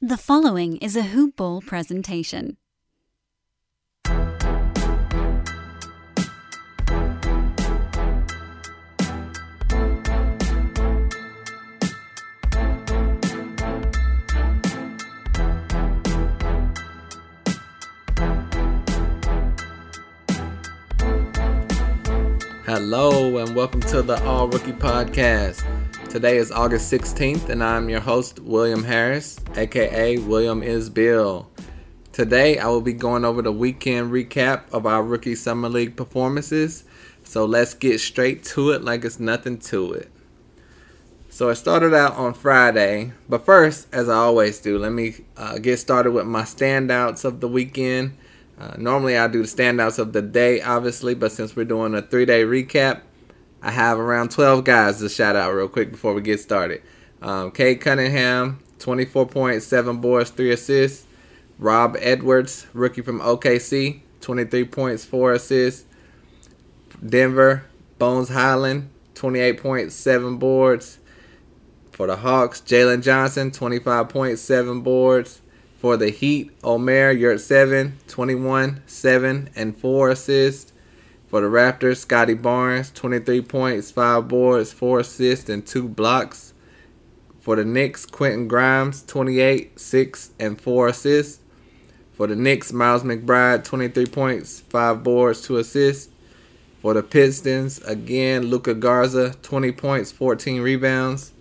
The following is a Hoop Ball presentation. Hello and welcome to the All Rookie Podcast. Today is August 16th and I'm your host, William Harris, aka William is Bill. Today I will be going over the weekend recap of our Rookie Summer League performances. So let's get straight to it like it's nothing to it. So I started out on Friday, but first, as I always do, let me uh, get started with my standouts of the weekend. Uh, normally, I do the standouts of the day, obviously, but since we're doing a three day recap, I have around 12 guys to shout out real quick before we get started. Um, Cade Cunningham, 24 points, 7 boards, 3 assists. Rob Edwards, rookie from OKC, 23 points, 4 assists. Denver, Bones Hyland, 28 points, 7 boards. For the Hawks, Jalen Johnson, 25 points, 7 boards. For the Heat, Omer Yurtseven, 21, 7, and 4 assists. For the Raptors, Scottie Barnes, 23 points, 5 boards, 4 assists, and 2 blocks. For the Knicks, Quentin Grimes, 28, 6, and 4 assists. For the Knicks, Miles McBride, 23 points, 5 boards, 2 assists. For the Pistons, again, Luka Garza, 20 points, 14 rebounds.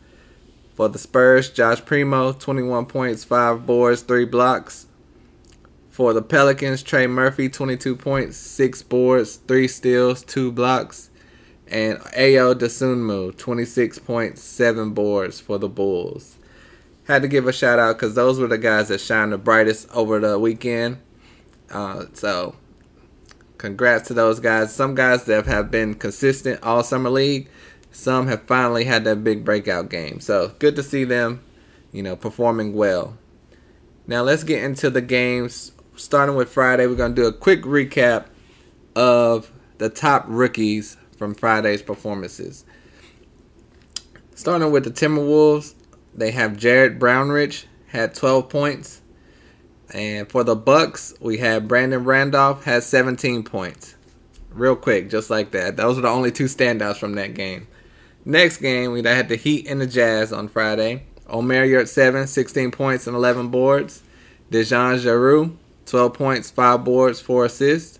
For the Spurs, Josh Primo, 21 points, 5 boards, 3 blocks. For the Pelicans, Trey Murphy, 22 points, 6 boards, 3 steals, 2 blocks. And Ayo Dosunmu, 26 points, 7 boards for the Bulls. Had to give a shout out because those were the guys that shined the brightest over the weekend. Uh, so, congrats to those guys. Some guys that have been consistent all summer league some have finally had that big breakout game. So good to see them, you know, performing well. Now let's get into the games. Starting with Friday, we're going to do a quick recap of the top rookies from Friday's performances. Starting with the Timberwolves, they have Jared Brownridge had 12 points. And for the Bucks, we have Brandon Randolph has 17 points. Real quick, just like that. Those are the only two standouts from that game. Next game, we had the Heat and the Jazz on Friday. Omer Yurtseven, 16 points and 11 boards. DeJon Jarreau, 12 points, 5 boards, 4 assists.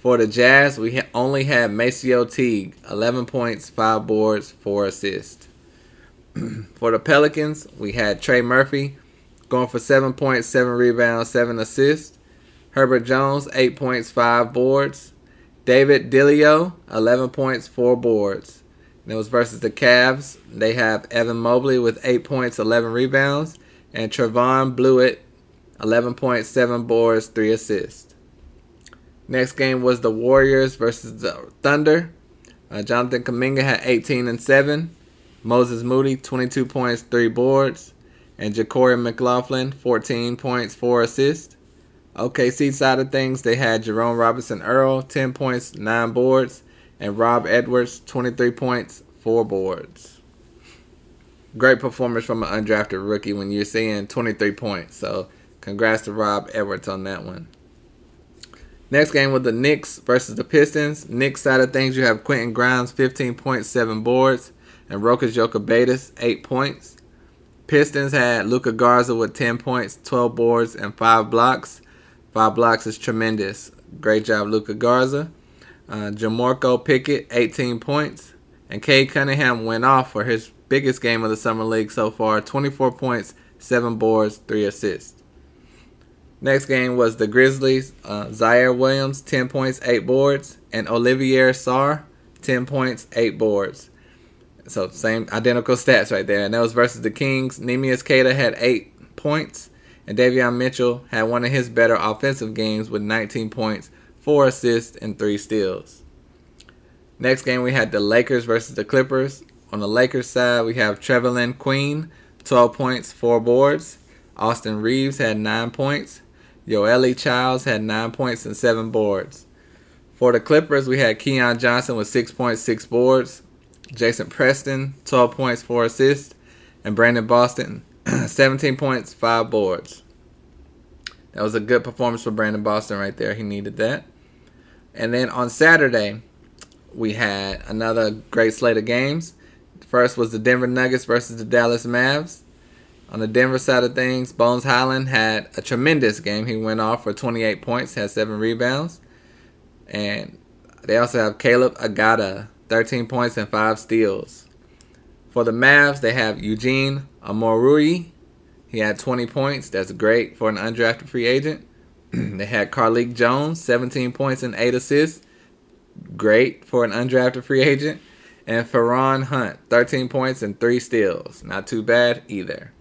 For the Jazz, we only had MaCio Teague, 11 points, 5 boards, 4 assists. for the Pelicans, we had Trey Murphy going for 7 points, 7 rebounds, 7 assists. Herbert Jones, 8 points, 5 boards. David Dilio, 11 points, 4 boards. And it was versus the Cavs. They have Evan Mobley with 8 points, 11 rebounds, and Trevon Bluiett, 11 points, 7 boards, 3 assists. Next game was the Warriors versus the Thunder. Uh, Jonathan Kuminga had 18 and 7. Moses Moody, 22 points, 3 boards. And JaQuori McLaughlin, 14 points, 4 assists. OKC side of things, they had Jerome Robinson Earl, 10 points, 9 boards and Rob Edwards, 23 points, 4 boards. Great performance from an undrafted rookie when you're seeing 23 points. So, congrats to Rob Edwards on that one. Next game with the Knicks versus the Pistons. Knicks side of things, you have Quentin Grimes, 15 points, 7 boards, and Rokas Jokubaitis, 8 points. Pistons had Luka Garza with 10 points, 12 boards, and 5 blocks. 5 blocks is tremendous. Great job, Luka Garza. Uh, Pickett, 18 points. And Cade Cunningham went off for his biggest game of the Summer League so far 24 points, 7 boards, 3 assists. Next game was the Grizzlies. Uh, Ziaire Williams, 10 points, 8 boards. And Olivier Sarr, 10 points, 8 boards. So, same identical stats right there. And that was versus the Kings. Neemias Queta had 8 points. And Davion Mitchell had one of his better offensive games with 19 points, four assists, and three steals. Next game, we had the Lakers versus the Clippers. On the Lakers side, we have Trevelin Queen, 12 points, 4 boards. Austin Reaves had 9 points. Yoeli Childs had 9 points and 7 boards. For the Clippers, we had Keon Johnson with 6 points, 6 boards. Jason Preston, 12 points, 4 assists. And Brandon Boston 17 points, 5 boards. That was a good performance for Brandon Boston right there. He needed that. And then on Saturday, we had another great slate of games. First was the Denver Nuggets versus the Dallas Mavs. On the Denver side of things, Bones Hyland had a tremendous game. He went off for 28 points, had seven rebounds. And they also have Caleb Agada, 13 points and five steals. For the Mavs, they have Eugene Omoruyi. He had 20 points. That's great for an undrafted free agent. they had Carlik Jones, 17 points and 8 assists. Great for an undrafted free agent. And Feron Hunt, 13 points and 3 steals. Not too bad either.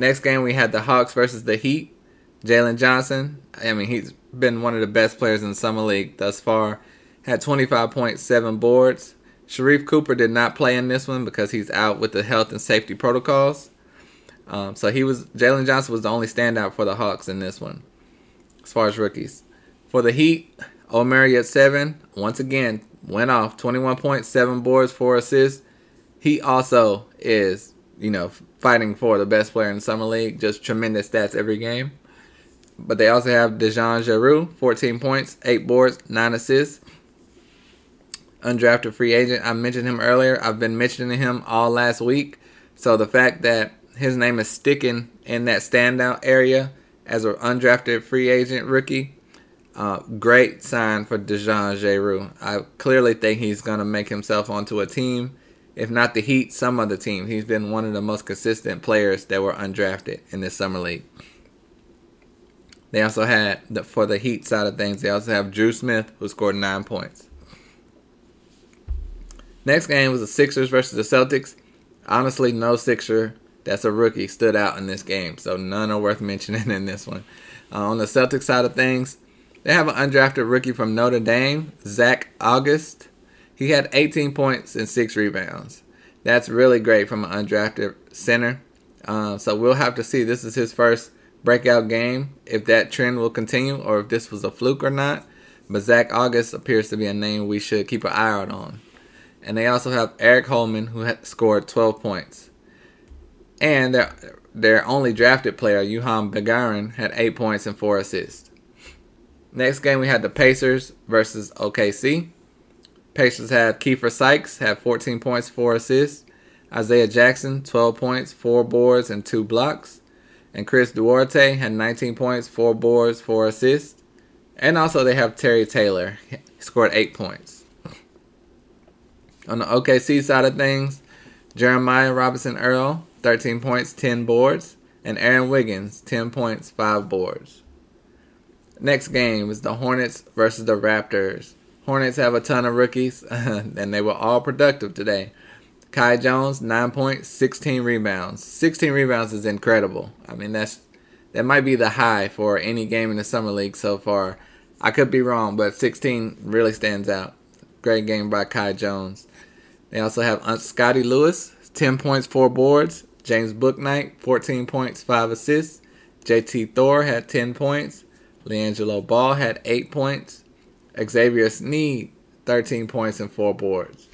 Next game, we had the Hawks versus the Heat. Jalen Johnson, I mean, he's been one of the best players in the Summer League thus far. Had 25.7 boards. Sharife Cooper did not play in this one because he's out with the health and safety protocols. Um, so he was Jalen Johnson was the only standout for the Hawks in this one, as far as rookies. For the Heat, Omer Yurtseven once again went off 21.7 boards, four assists. He also is you know fighting for the best player in the summer league. Just tremendous stats every game. But they also have DeJon Jarreau, 14 points, eight boards, nine assists. Undrafted free agent. I mentioned him earlier. I've been mentioning him all last week. So the fact that his name is sticking in that standout area as an undrafted free agent rookie. Uh, great sign for DeJon Jarreau. I clearly think he's going to make himself onto a team, if not the Heat, some other team. He's been one of the most consistent players that were undrafted in this summer league. They also had the, for the Heat side of things. They also have Drew Smith, who scored nine points. Next game was the Sixers versus the Celtics. Honestly, no Sixer that's a rookie stood out in this game. So none are worth mentioning in this one. Uh, on the Celtics side of things, they have an undrafted rookie from Notre Dame, Zach Auguste. He had 18 points and six rebounds. That's really great from an undrafted center. Uh, so we'll have to see. This is his first breakout game. If that trend will continue, or if this was a fluke or not. But Zach Auguste appears to be a name we should keep an eye out on. And they also have Aric Holman, who scored 12 points. And their their only drafted player, Juhann Begarin, had eight points and four assists. Next game we had the Pacers versus OKC. Pacers had Keifer Sykes had 14 points, four assists. Isaiah Jackson 12 points, four boards, and two blocks. And Chris Duarte had 19 points, four boards, four assists. And also they have Terry Taylor. He scored eight points. On the OKC side of things, Jeremiah Robinson Earl 13 points, 10 boards. And Aaron Wiggins, 10 points, 5 boards. Next game is the Hornets versus the Raptors. Hornets have a ton of rookies, and they were all productive today. Kai Jones, 9 points, 16 rebounds. 16 rebounds is incredible. I mean, that's that might be the high for any game in the Summer League so far. I could be wrong, but 16 really stands out. Great game by Kai Jones. They also have Scottie Lewis, 10 points, 4 boards. James Bouknight, 14 points, 5 assists. JT Thor had 10 points. LiAngelo Ball had 8 points. Xavier Sneed, 13 points and 4 boards.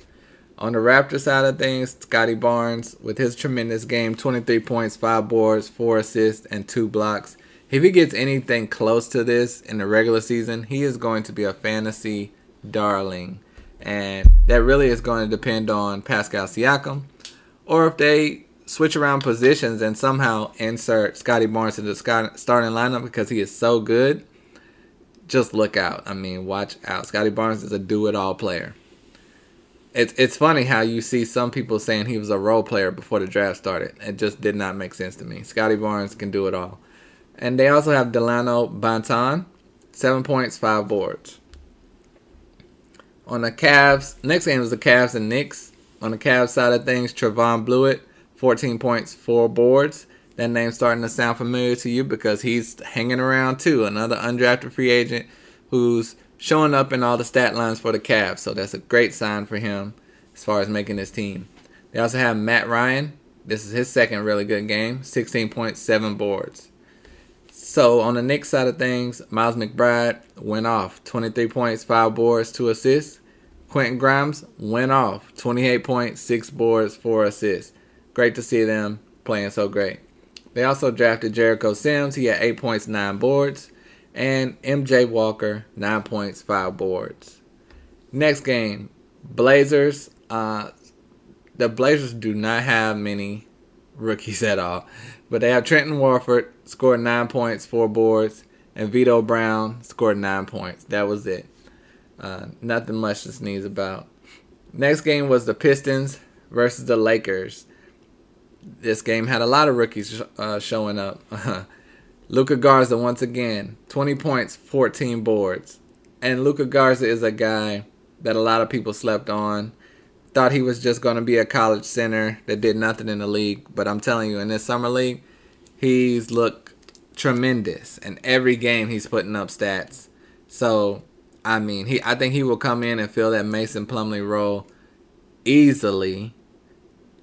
On the Raptor side of things, Scottie Barnes, with his tremendous game, 23 points, 5 boards, 4 assists, and 2 blocks. If he gets anything close to this in the regular season, he is going to be a fantasy darling. And that really is going to depend on Pascal Siakam. Or if they switch around positions and somehow insert Scottie Barnes into the starting lineup because he is so good, just look out. I mean, watch out. Scottie Barnes is a do-it-all player. It's it's funny how you see some people saying he was a role player before the draft started. It just did not make sense to me. Scottie Barnes can do it all. And they also have Delano Banton, seven points, five boards. On the Cavs, next game is the Cavs and Knicks. On the Cavs side of things, Trevon Bluiett, 14 points, four boards. That name's starting to sound familiar to you because he's hanging around too. Another undrafted free agent who's showing up in all the stat lines for the Cavs. So that's a great sign for him as far as making his team. They also have Matt Ryan. This is his second really good game. 16.7 boards. So on the Knicks side of things, Miles McBride went off. 23 points, 5 boards, 2 assists. Quentin Grimes went off. 28 points, 6 boards, 4 assists great to see them playing so great. They also drafted Jericho Sims. He had eight points, nine boards, and MJ Walker nine points, five boards. Next game, Blazers. Uh, the Blazers do not have many rookies at all, but they have Trendon Watford scored nine points, four boards, and Vitto Brown scored nine points. That was it. Uh, nothing much to sneeze about. Next game was the Pistons versus the Lakers. This game had a lot of rookies uh, showing up. Luka Garza once again, 20 points, 14 boards. And Luka Garza is a guy that a lot of people slept on. Thought he was just going to be a college center that did nothing in the league. But I'm telling you, in this summer league, he's looked tremendous. And every game he's putting up stats. So I mean, he I think he will come in and fill that Mason Plumlee role easily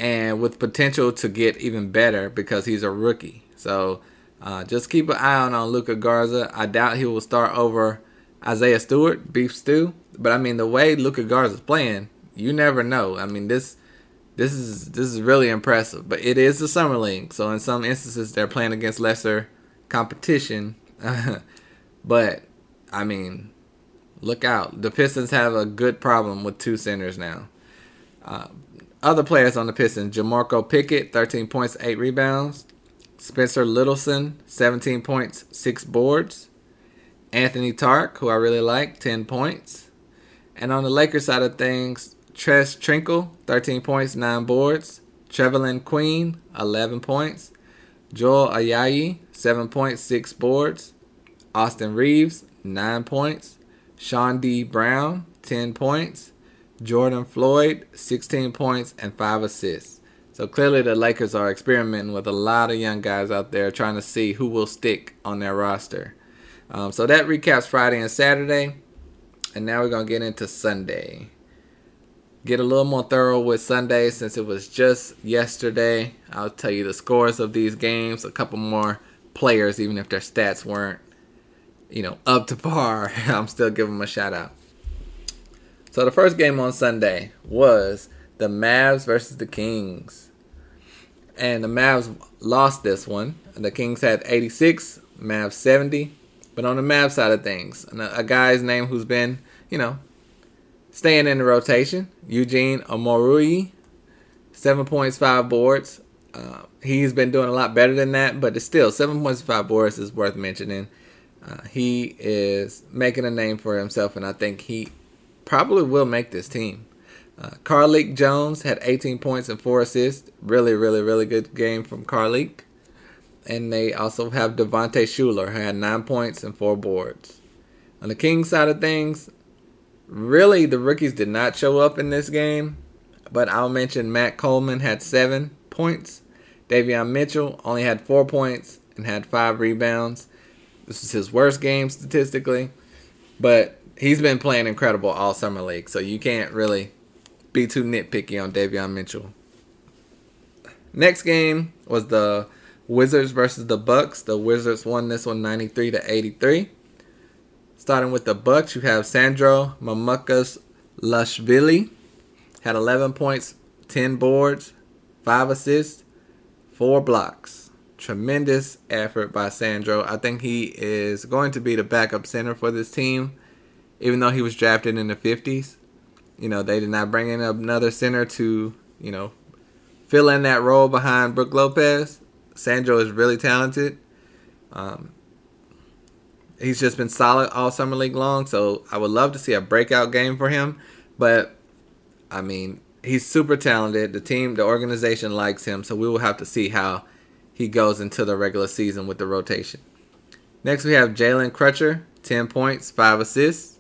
and with potential to get even better because he's a rookie. So uh, just keep an eye on, on Luka Garza. I doubt he will start over Isaiah Stewart, Beef Stew. But I mean, the way Luka Garza is playing, you never know. I mean, this this is this is really impressive. But it is the summer league, so in some instances they're playing against lesser competition. but I mean, look out. The Pistons have a good problem with two centers now. Uh, other players on the Pistons: Jamorko Pickett, 13 points, 8 rebounds. Spencer Littleson, 17 points, 6 boards. Anthony Tark, who I really like, 10 points. And on the Lakers side of things, Tres Tinkle, 13 points, 9 boards. Trevelin Queen, 11 points. Joel Ayayi, 7 points, 6 boards. Austin Reaves, 9 points. Chaundee Brown, 10 points. Jordan Floyd, 16 points and 5 assists. So clearly the Lakers are experimenting with a lot of young guys out there trying to see who will stick on their roster. Um, so that recaps Friday and Saturday. And now we're going to get into Sunday. Get a little more thorough with Sunday since it was just yesterday. I'll tell you the scores of these games, a couple more players, even if their stats weren't you know, up to par, I'm still giving them a shout out. So the first game on Sunday was the Mavs versus the Kings. And the Mavs lost this one. The Kings had 86, Mavs 70. But on the Mavs side of things, a guy's name who's been, you know, staying in the rotation, Eugene points, five boards. Uh, he's been doing a lot better than that, but it's still seven points, five boards is worth mentioning. Uh, he is making a name for himself, and I think he probably will make this team. Uh, Carlik Jones had 18 points and four assists. Really, really, really good game from Carlik. And they also have Devontae Shuler, who had nine points and four boards. On the Kings side of things, really the rookies did not show up in this game, but I'll mention Matt Coleman had seven points. Davion Mitchell only had four points and had five rebounds. This is his worst game statistically, but he's been playing incredible all summer league, so you can't really be too nitpicky on Davion Mitchell. Next game was the Wizards versus the Bucks. The Wizards won this one 93 to 83. Starting with the Bucks, you have Sandro Mamukas Lashvili had 11 points, 10 boards, 5 assists, 4 blocks tremendous effort by Sandro. I think he is going to be the backup center for this team, even though he was drafted in the 50s. You know, they did not bring in another center to, you know, fill in that role behind Brook Lopez. Sandro is really talented. Um, he's just been solid all summer league long, so I would love to see a breakout game for him. But I mean, he's super talented. The team, the organization likes him, so we will have to see how he goes into the regular season with the rotation. Next, we have Jalen Crutcher, 10 points, 5 assists.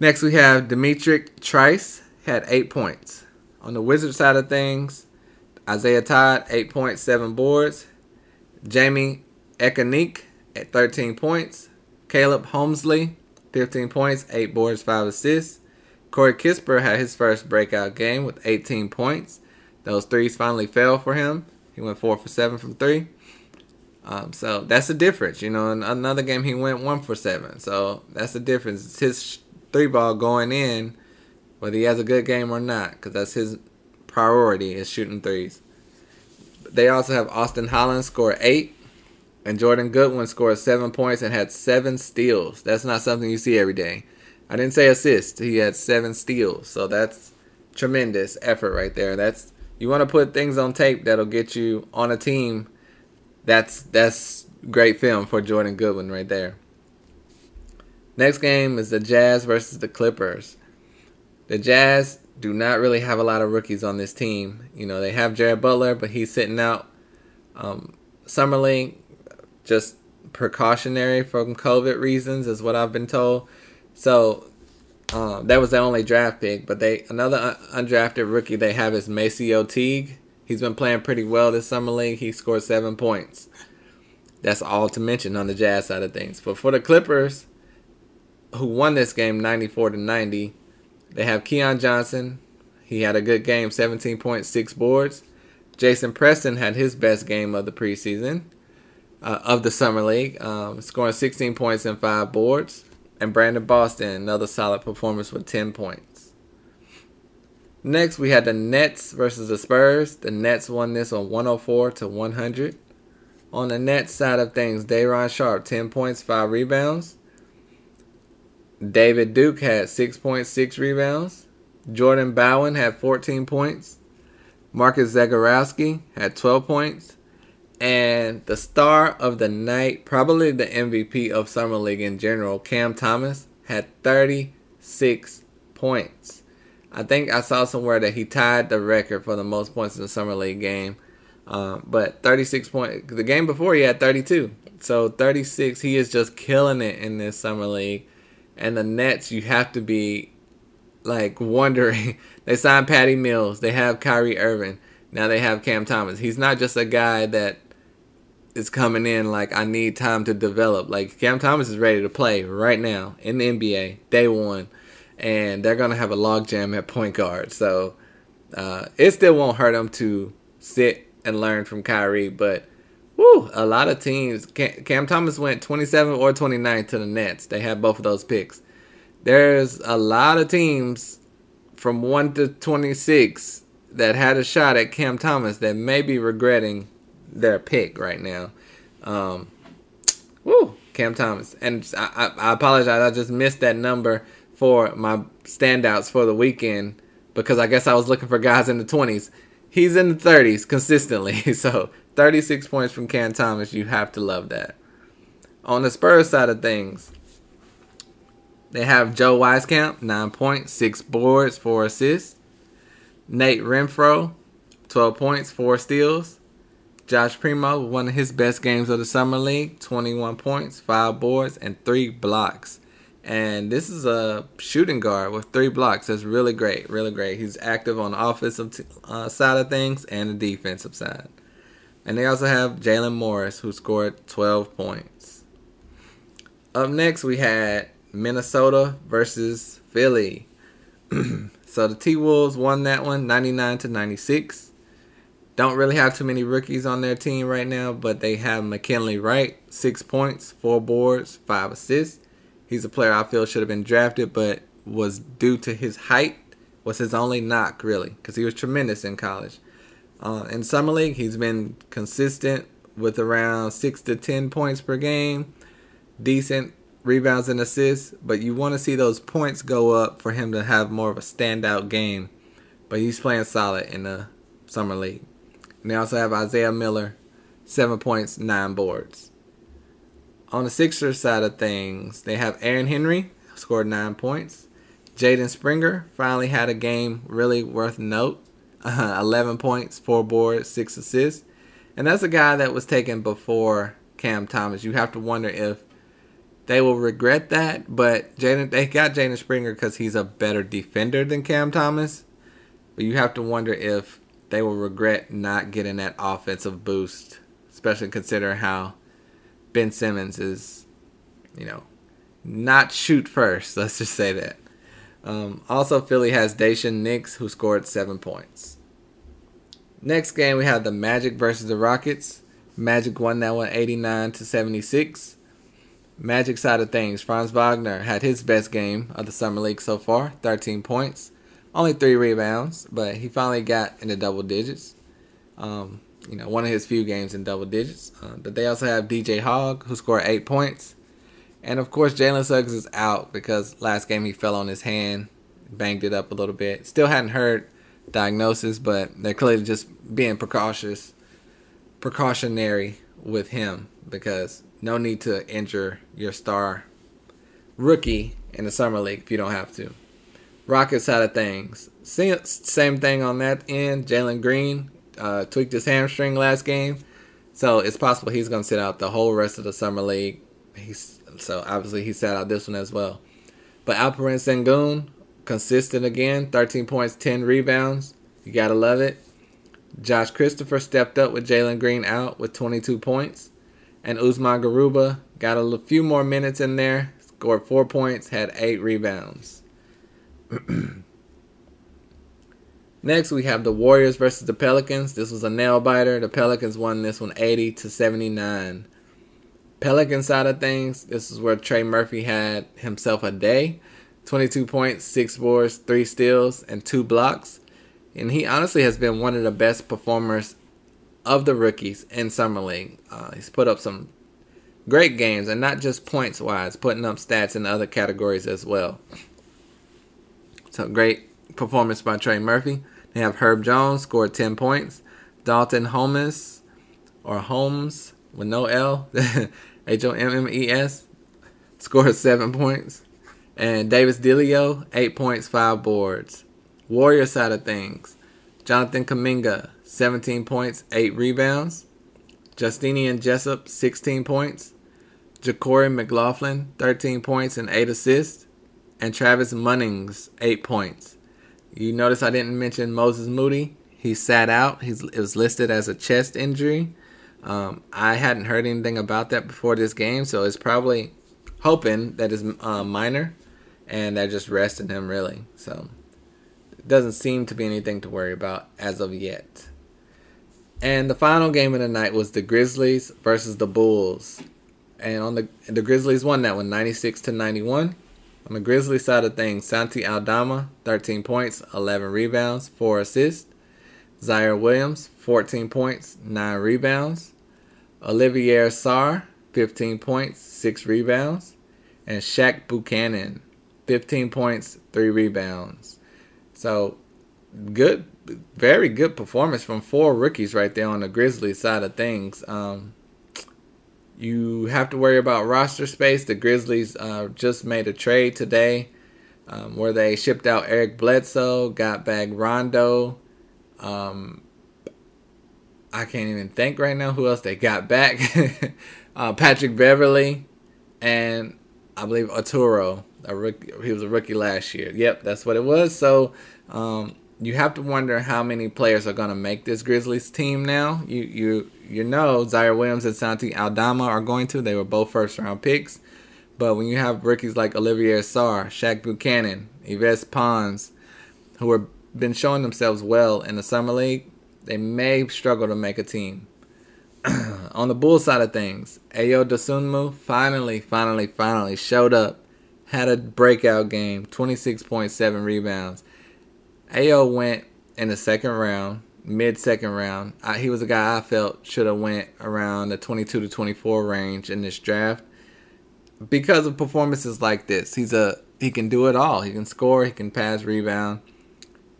Next, we have D'Mitrik Trice, had 8 points. On the Wizard side of things, Isaiah Todd, 8 points, 7 boards. Jaime Echenique at 13 points. Caleb Homesley, 15 points, 8 boards, 5 assists. Corey Kispert had his first breakout game with 18 points. Those threes finally fell for him. He went four for seven from three. Um, so that's the difference. You know, in another game he went one for seven. So that's the difference. It's his three ball going in, whether he has a good game or not, because that's his priority is shooting threes. They also have Austin Hollins score eight, and Jordan Goodwin scored seven points and had seven steals. That's not something you see every day. I didn't say assist. He had seven steals, so that's tremendous effort right there. That's you want to put things on tape that'll get you on a team. That's that's great film for Jordan Goodwin right there. Next game is the Jazz versus the Clippers. The Jazz do not really have a lot of rookies on this team. You know, they have Jared Butler, but he's sitting out. Um, Summer League, just precautionary from COVID reasons, is what I've been told. So um, that was the only draft pick. But they another undrafted rookie they have is MaCio Teague. He's been playing pretty well this summer league. He scored seven points. That's all to mention on the Jazz side of things. But for the Clippers, who won this game 94 to 90, they have Keon Johnson. He had a good game, 17.6 boards. Jason Preston had his best game of the preseason, uh, of the summer league, um, scoring 16 points and five boards. And Brandon Boston, another solid performance with 10 points. Next, we had the Nets versus the Spurs. The Nets won this on 104 to 100. On the Nets side of things, Day'Ron Sharpe, 10 points, 5 rebounds. David Duke had 6.6 rebounds. Jordan Bowen had 14 points. Marcus Zegarowski had 12 points. And the star of the night, probably the MVP of Summer League in general, Cam Thomas, had 36 points. I think I saw somewhere that he tied the record for the most points in the Summer League game. Um, but 36 points. The game before he had 32. So 36, he is just killing it in this Summer League. And the Nets, you have to be like wondering. they signed Patty Mills. They have Kyrie Irving. Now they have Cam Thomas. He's not just a guy that is coming in like I need time to develop. Like Cam Thomas is ready to play right now in the NBA, day one, and they're gonna have a logjam at point guard. So uh, it still won't hurt them to sit and learn from Kyrie, but whoo, a lot of teams. Cam, Cam Thomas went 27 or 29 to the Nets. They had both of those picks. There's a lot of teams from 1 to 26 that had a shot at Cam Thomas that may be regretting their pick right now. Um, woo, Cam Thomas. And I, I, I apologize. I just missed that number for my standouts for the weekend because I guess I was looking for guys in the 20s. He's in the 30s consistently. So 36 points from Cam Thomas. You have to love that. On the Spurs side of things, they have Joe Wieskamp, 9 points, 6 boards, 4 assists. Nate Renfro, 12 points, 4 steals. Josh Primo, one of his best games of the summer league, 21 points, 5 boards, and 3 blocks. And this is a shooting guard with 3 blocks. That's really great, really great. He's active on the offensive t- uh, side of things and the defensive side. And they also have Jalen Morris, who scored 12 points. Up next, we had Minnesota versus Philly. so the T Wolves won that one 99 to 96. Don't really have too many rookies on their team right now, but they have McKinley Wright, six points, four boards, five assists. He's a player I feel should have been drafted, but was due to his height was his only knock really, because he was tremendous in college. Uh, in summer league, he's been consistent with around six to ten points per game, decent rebounds and assists, but you want to see those points go up for him to have more of a standout game. But he's playing solid in the summer league. And they also have Isaiah Miller, seven points, nine boards. On the Sixers side of things, they have Aaron Henry, scored nine points. Jaden Springer finally had a game really worth note. Uh, 11 points, 4 boards, 6 assists. And that's a guy that was taken before Cam Thomas. You have to wonder if they will regret that, but Jaden they got Jaden Springer because he's a better defender than Cam Thomas. But you have to wonder if they will regret not getting that offensive boost, especially considering how Ben Simmons is, you know, not shoot first. Let's just say that. Um, also, Philly has Daishen Nix, who scored seven points. Next game, we have the Magic versus the Rockets. Magic won that one 89 to 76. Magic side of things, Franz Wagner had his best game of the summer league so far, 13 points, only three rebounds, but he finally got into double digits. Um, you know, one of his few games in double digits. Uh, but they also have DJ Hogg, who scored eight points. And of course, Jalen Suggs is out because last game he fell on his hand, banged it up a little bit. Still hadn't heard diagnosis, but they're clearly just being precautious, precautionary with him because no need to injure your star rookie in the summer league if you don't have to. Rockets side of things, same thing on that end. Jalen Green uh, tweaked his hamstring last game, so it's possible he's going to sit out the whole rest of the summer league. He's so obviously he sat out this one as well. But Alperen Sengun, consistent again, 13 points, 10 rebounds. You gotta love it. Josh Christopher stepped up with Jalen Green out with 22 points. And Usman Garuba got a few more minutes in there, scored four points, had eight rebounds. Next, we have the Warriors versus the Pelicans. This was a nail biter. The Pelicans won this one 80 to 79. Pelican side of things, this is where Trey Murphy had himself a day 22 points, 6 boards, 3 steals, and 2 blocks. And he honestly has been one of the best performers of the rookies in Summer League. Uh, he's put up some great games, and not just points wise, putting up stats in other categories as well. So great performance by Trey Murphy. They have Herb Jones scored 10 points. Dalton Holmes or Holmes with no L, H O M M E S, scored seven points. And Davis Dilio, eight points, five boards. Warrior side of things, Jonathan Kuminga, 17 points, eight rebounds. Justinian Jessup, 16 points. JaQuori McLaughlin, 13 points and 8 assists. And Travis Munnings, 8 points. You notice I didn't mention Moses Moody. He sat out. He's, it was listed as a chest injury. Um, I hadn't heard anything about that before this game, so it's probably hoping that is uh, minor, and they're just resting him really. So it doesn't seem to be anything to worry about as of yet. And the final game of the night was the Grizzlies versus the Bulls, and on the the Grizzlies won that one, 96 to 91. On the Grizzlies side of things, Santi Aldama, 13 points, 11 rebounds, 4 assists. Ziaire Williams, 14 points, 9 rebounds. Olivier Sarr, 15 points, 6 rebounds. And Shaq Buchanan, 15 points, 3 rebounds. So, good, very good performance from four rookies right there on the Grizzlies side of things. Um, you have to worry about roster space. The Grizzlies uh, just made a trade today um, where they shipped out Eric Bledsoe, got back Rondo, um, I can't even think right now who else they got back. uh, Patrick Beverley and I believe Arturo. Rookie, he was a rookie last year. Yep, that's what it was. So um, you have to wonder how many players are going to make this Grizzlies team now. You you you know Ziaire Williams and Santi Aldama are going to. They were both first round picks. But when you have rookies like Olivier Sarr, Shaq Buchanan, Yves Pons, who have been showing themselves well in the summer league, they may struggle to make a team. On the Bull side of things, Ayo Dosunmu finally, finally, finally showed up. Had a breakout game, 26.7 rebounds. Ayo went in the second round, mid second round. I, he was a guy I felt should have went around the 22 to 24 range in this draft because of performances like this. He's a he can do it all. He can score, he can pass, rebound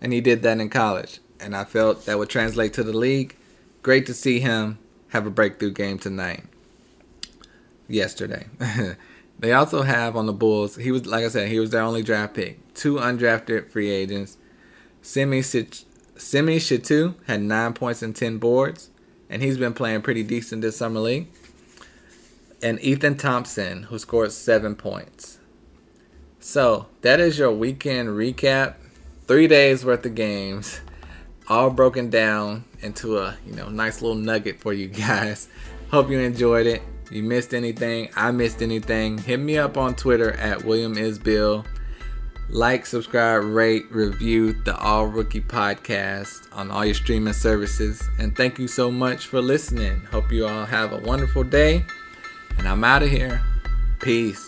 and he did that in college. And I felt that would translate to the league. Great to see him have a breakthrough game tonight. Yesterday. they also have on the Bulls, he was, like I said, he was their only draft pick. Two undrafted free agents. Simi Shittu had nine points and 10 boards, and he's been playing pretty decent this summer league. And Ethan Thompson, who scored seven points. So that is your weekend recap three days worth of games, all broken down into a you know nice little nugget for you guys. Hope you enjoyed it. If you missed anything, I missed anything, hit me up on Twitter at William is Bill. Like, subscribe, rate, review the All Rookie Podcast on all your streaming services. And thank you so much for listening. Hope you all have a wonderful day. And I'm out of here. Peace.